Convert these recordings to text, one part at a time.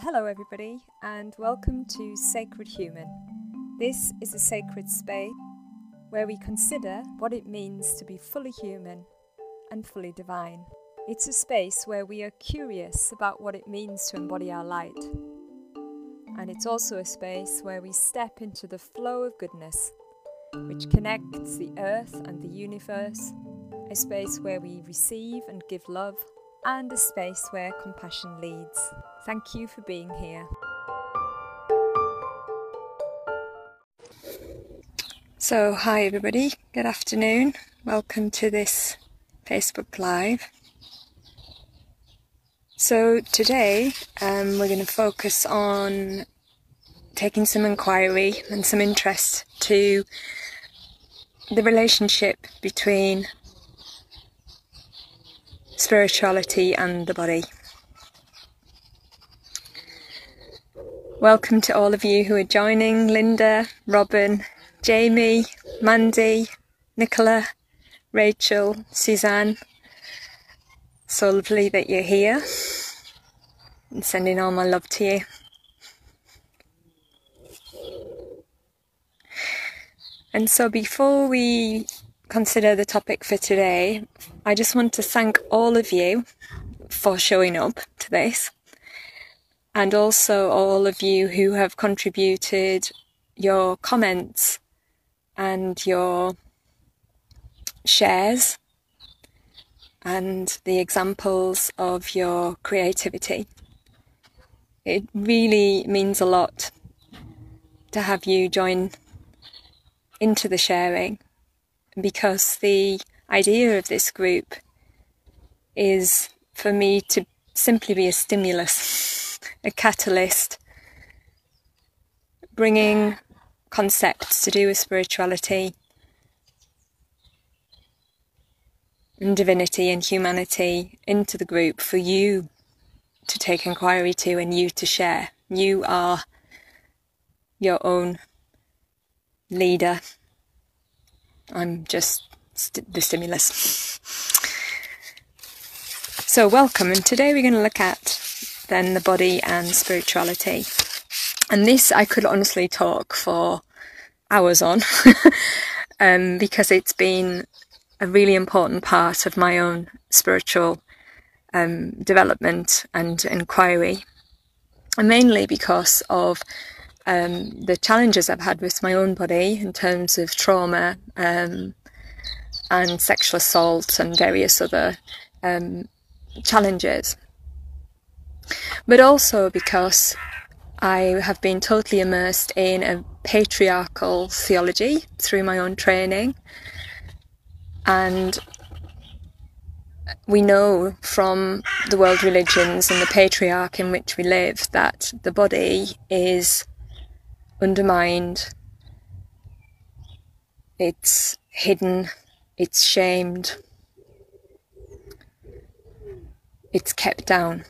Hello, everybody, and welcome to Sacred Human. This is a sacred space where we consider what it means to be fully human and fully divine. It's a space where we are curious about what it means to embody our light. And it's also a space where we step into the flow of goodness, which connects the earth and the universe, a space where we receive and give love, and a space where compassion leads. Thank you for being here. So, hi everybody, good afternoon. Welcome to this Facebook Live. So, today um, we're going to focus on taking some inquiry and some interest to the relationship between spirituality and the body. Welcome to all of you who are joining Linda, Robin, Jamie, Mandy, Nicola, Rachel, Suzanne. So lovely that you're here and sending all my love to you. And so before we consider the topic for today, I just want to thank all of you for showing up to this and also all of you who have contributed your comments and your shares and the examples of your creativity. It really means a lot to have you join into the sharing because the idea of this group is for me to simply be a stimulus a catalyst, bringing concepts to do with spirituality and divinity and humanity into the group for you to take inquiry to and you to share. You are your own leader. I'm just st- the stimulus. So, welcome, and today we're going to look at then the body and spirituality. And this I could honestly talk for hours on um, because it's been a really important part of my own spiritual um, development and inquiry. And mainly because of um, the challenges I've had with my own body in terms of trauma um, and sexual assault and various other um, challenges but also because I have been totally immersed in a patriarchal theology through my own training. And we know from the world religions and the patriarch in which we live that the body is undermined, it's hidden, it's shamed, it's kept down.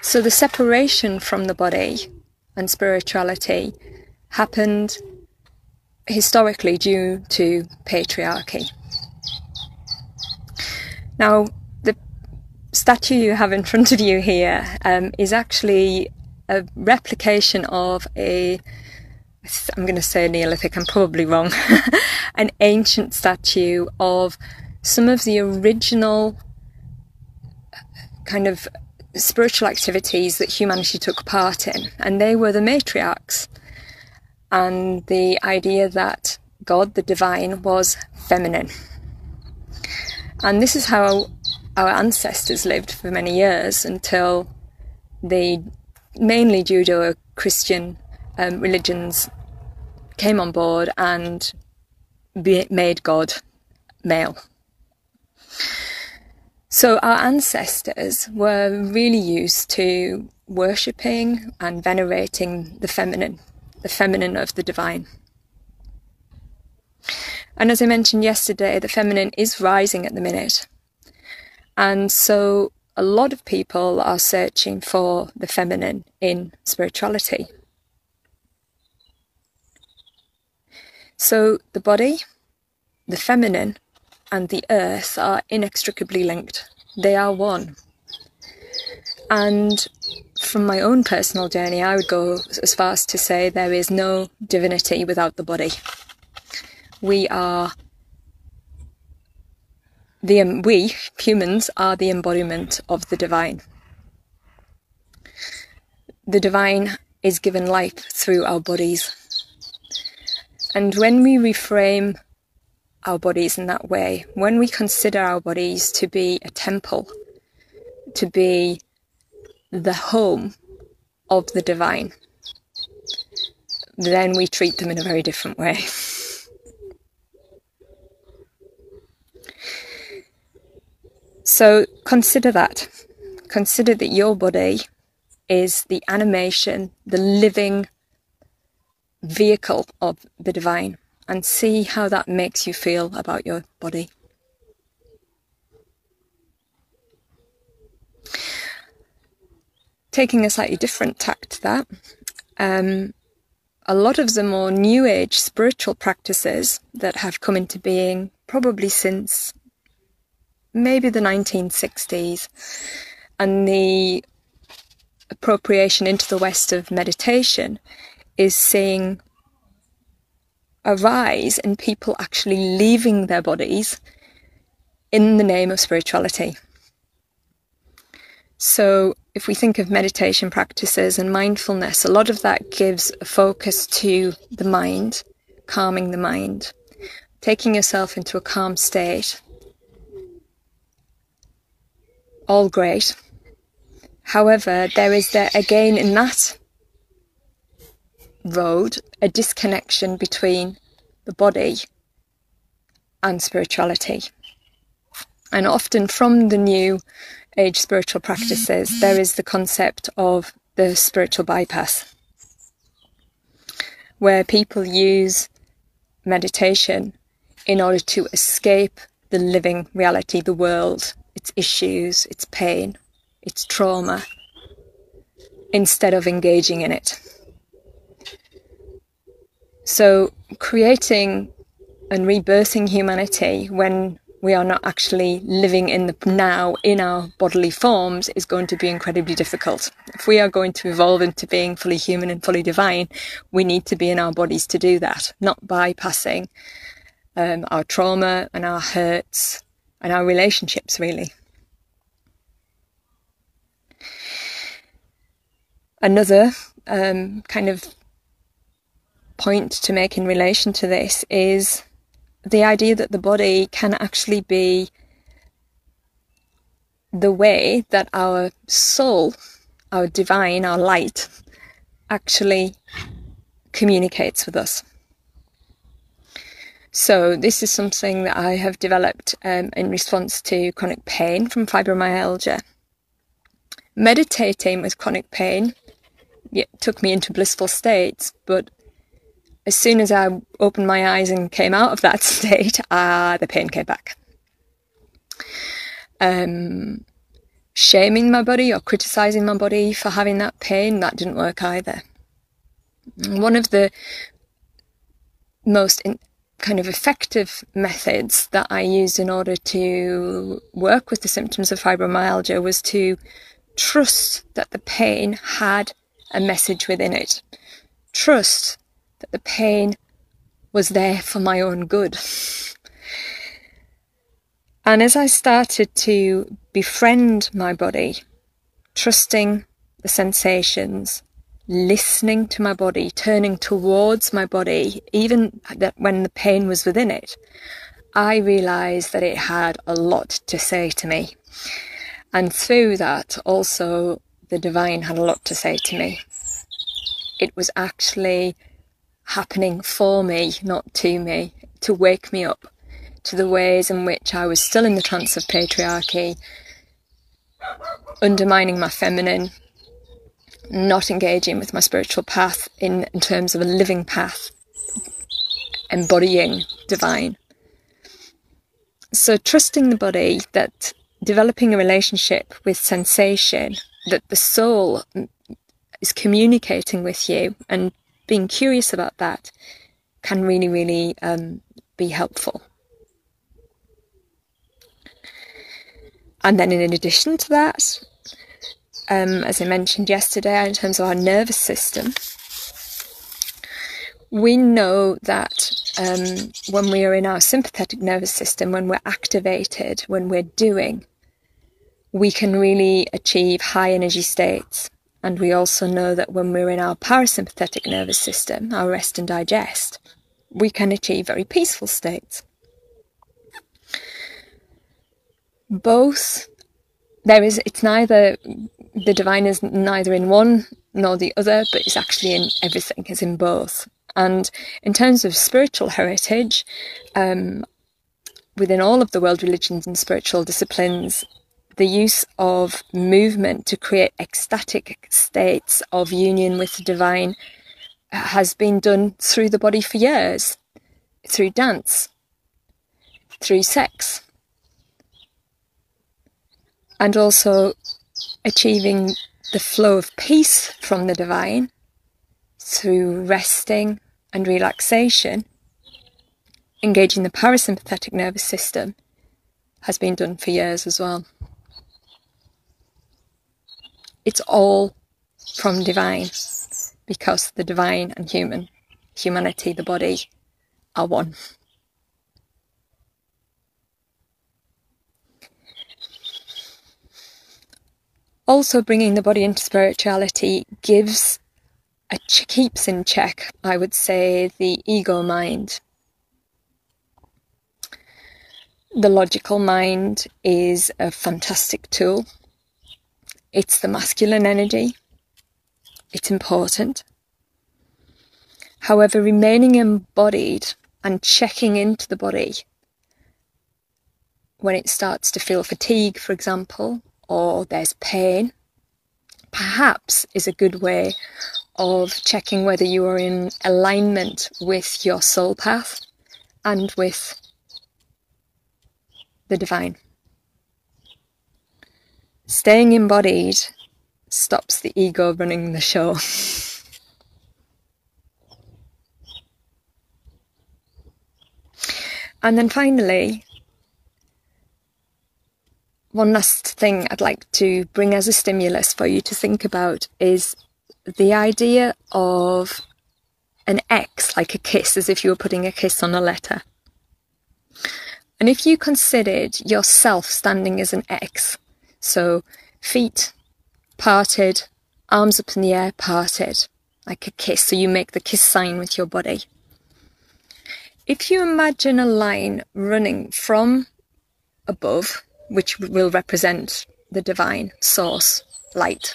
So the separation from the body and spirituality happened historically due to patriarchy. Now, the statue you have in front of you here um, is actually a replication of a I'm going to say Neolithic, I'm probably wrong, an ancient statue of some of the original uh, kind of spiritual activities that humanity took part in, and they were the matriarchs. And the idea that God, the divine, was feminine. And this is how our ancestors lived for many years until the mainly Judeo Christian um, religions came on board and made God male. So our ancestors were really used to worshipping and venerating the feminine, the feminine of the divine. And as I mentioned yesterday, the feminine is rising at the minute. And so a lot of people are searching for the feminine in spirituality. So the body, the feminine, and the earth are inextricably linked. They are one. And from my own personal journey, I would go as far as to say there is no divinity without the body. We are the we humans are the embodiment of the divine. The divine is given life through our bodies. And when we reframe our bodies in that way, when we consider our bodies to be a temple, to be the home of the divine, then we treat them in a very different way. So consider that. Consider that your body is the animation, the living vehicle of the divine, and see how that makes you feel about your body. Taking a slightly different tack to that, um, a lot of the more new age spiritual practices that have come into being probably since maybe the 1960s and the appropriation into the West of meditation is seeing a rise in people actually leaving their bodies in the name of spirituality. So, if we think of meditation practices and mindfulness, a lot of that gives a focus to the mind, calming the mind, taking yourself into a calm state. All great. However, there is there again in that road a disconnection between the body and spirituality. And often from the new age spiritual practices, there is the concept of the spiritual bypass, where people use meditation in order to escape the living reality, the world, its issues, its pain, its trauma, instead of engaging in it. So, creating and rebirthing humanity when we are not actually living in the now in our bodily forms is going to be incredibly difficult. If we are going to evolve into being fully human and fully divine, we need to be in our bodies to do that, not bypassing um, our trauma and our hurts and our relationships, really. Another um, kind of point to make in relation to this is the idea that the body can actually be the way that our soul, our divine, our light, actually communicates with us. So, this is something that I have developed um, in response to chronic pain from fibromyalgia. Meditating with chronic pain took me into blissful states. But as soon as I opened my eyes and came out of that state, ah, the pain came back. Um, shaming my body or criticizing my body for having that pain, that didn't work either. One of the most in, kind of effective methods that I used in order to work with the symptoms of fibromyalgia was to trust that the pain had a message within it. Trust that the pain was there for my own good. And as I started to befriend my body, trusting the sensations, listening to my body, turning towards my body, even that when the pain was within it, I realized that it had a lot to say to me. And through that, also the divine had a lot to say to me. It was actually happening for me, not to me, to wake me up to the ways in which I was still in the trance of patriarchy, undermining my feminine, not engaging with my spiritual path in, in terms of a living path, embodying divine. So, trusting the body that developing a relationship with sensation that the soul is communicating with you and being curious about that can really, really um, be helpful. And then, in addition to that, um, as I mentioned yesterday, in terms of our nervous system, we know that um, when we are in our sympathetic nervous system, when we're activated, when we're doing, we can really achieve high energy states. And we also know that when we're in our parasympathetic nervous system, our rest and digest, we can achieve very peaceful states. Both, there is, it's neither, the divine is neither in one nor the other, but it's actually in everything, it's in both. And in terms of spiritual heritage, um, within all of the world religions and spiritual disciplines, the use of movement to create ecstatic states of union with the divine has been done through the body for years, through dance, through sex, and also achieving the flow of peace from the divine through resting and relaxation, engaging the parasympathetic nervous system, has been done for years as well. It's all from divine because the divine and human, humanity, the body, are one. Also, bringing the body into spirituality gives it keeps in check, I would say, the ego mind. The logical mind is a fantastic tool. It's the masculine energy. It's important. However, remaining embodied and checking into the body when it starts to feel fatigue, for example, or there's pain, perhaps is a good way of checking whether you are in alignment with your soul path and with the divine. Staying embodied stops the ego running the show. and then finally, one last thing I'd like to bring as a stimulus for you to think about is the idea of an X, like a kiss, as if you were putting a kiss on a letter. And if you considered yourself standing as an X, so feet parted, arms up in the air, parted, like a kiss, so you make the kiss sign with your body. If you imagine a line running from above, which will represent the divine source, light,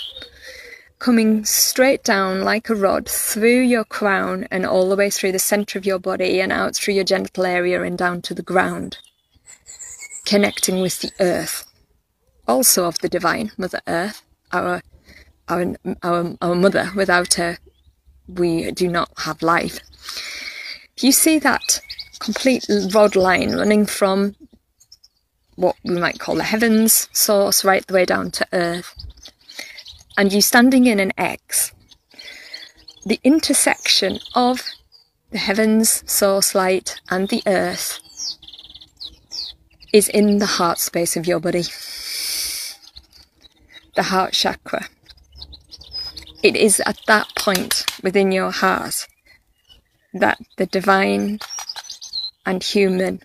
coming straight down like a rod through your crown and all the way through the center of your body and out through your genital area and down to the ground, connecting with the earth, also of the divine Mother Earth, our our our, our mother. Without her, we do not have life. You see that complete rod line running from what we might call the heavens source right the way down to earth and you standing in an X, the intersection of the heavens, source light, and the earth is in the heart space of your body, the heart chakra. It is at that point within your heart that the divine and human,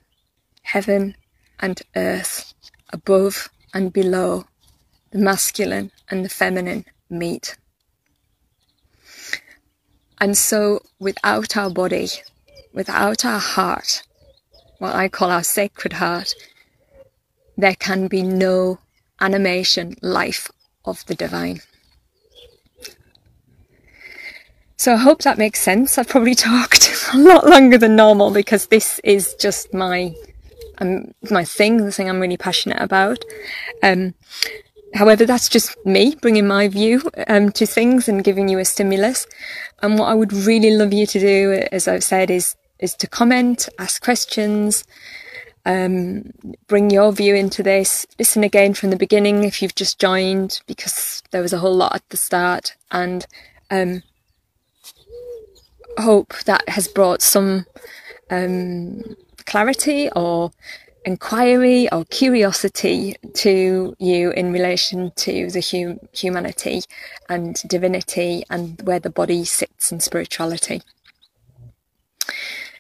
heaven and earth, above and below, the masculine and the feminine meet. And so, without our body, without our heart, what I call our sacred heart, there can be no animation, life of the divine. So I hope that makes sense. I've probably talked a lot longer than normal because this is just my um, my thing, the thing I'm really passionate about. Um, However, that's just me bringing my view um, to things and giving you a stimulus. And what I would really love you to do, as I've said, is is to comment, ask questions, um, bring your view into this. Listen again from the beginning if you've just joined, because there was a whole lot at the start, and um, hope that has brought some um, clarity or inquiry or curiosity to you in relation to the hum- humanity and divinity and where the body sits in spirituality.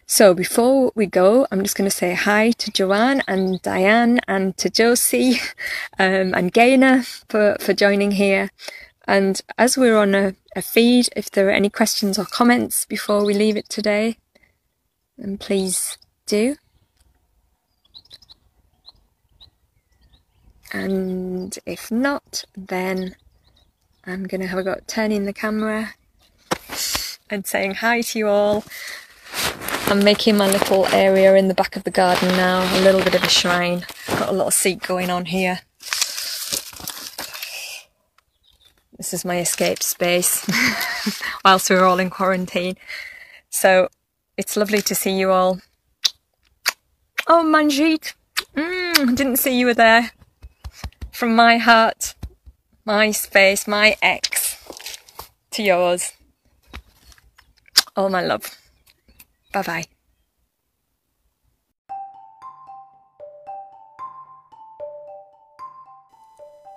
So before we go, I'm just going to say hi to Joanne and Diane and to Josie um, and Gaina for, for joining here. And as we're on a, a feed, if there are any questions or comments before we leave it today, then please do. And if not, then I'm going to have a go at turning the camera and saying hi to you all. I'm making my little area in the back of the garden now, a little bit of a shrine. Got a little seat going on here. This is my escape space whilst we're all in quarantine. So it's lovely to see you all. Oh, Manjeet, mm, didn't see you were there. From my heart, my space, my X, to yours. All my love. Bye bye.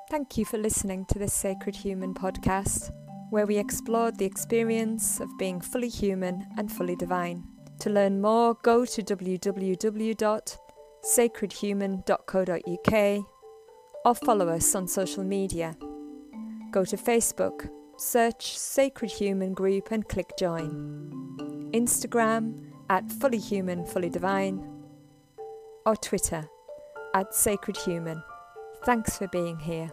Thank you for listening to this Sacred Human podcast, where we explored the experience of being fully human and fully divine. To learn more, go to www.sacredhuman.co.uk or follow us on social media. Go to Facebook, search Sacred Human Group and click join. Instagram at Fully Human, Fully Divine, or Twitter at Sacred Human. Thanks for being here.